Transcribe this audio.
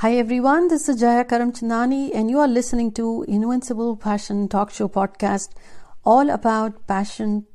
Hi everyone, this is Jaya Karamchandani and you are listening to Invincible Passion Talk Show podcast all about passion,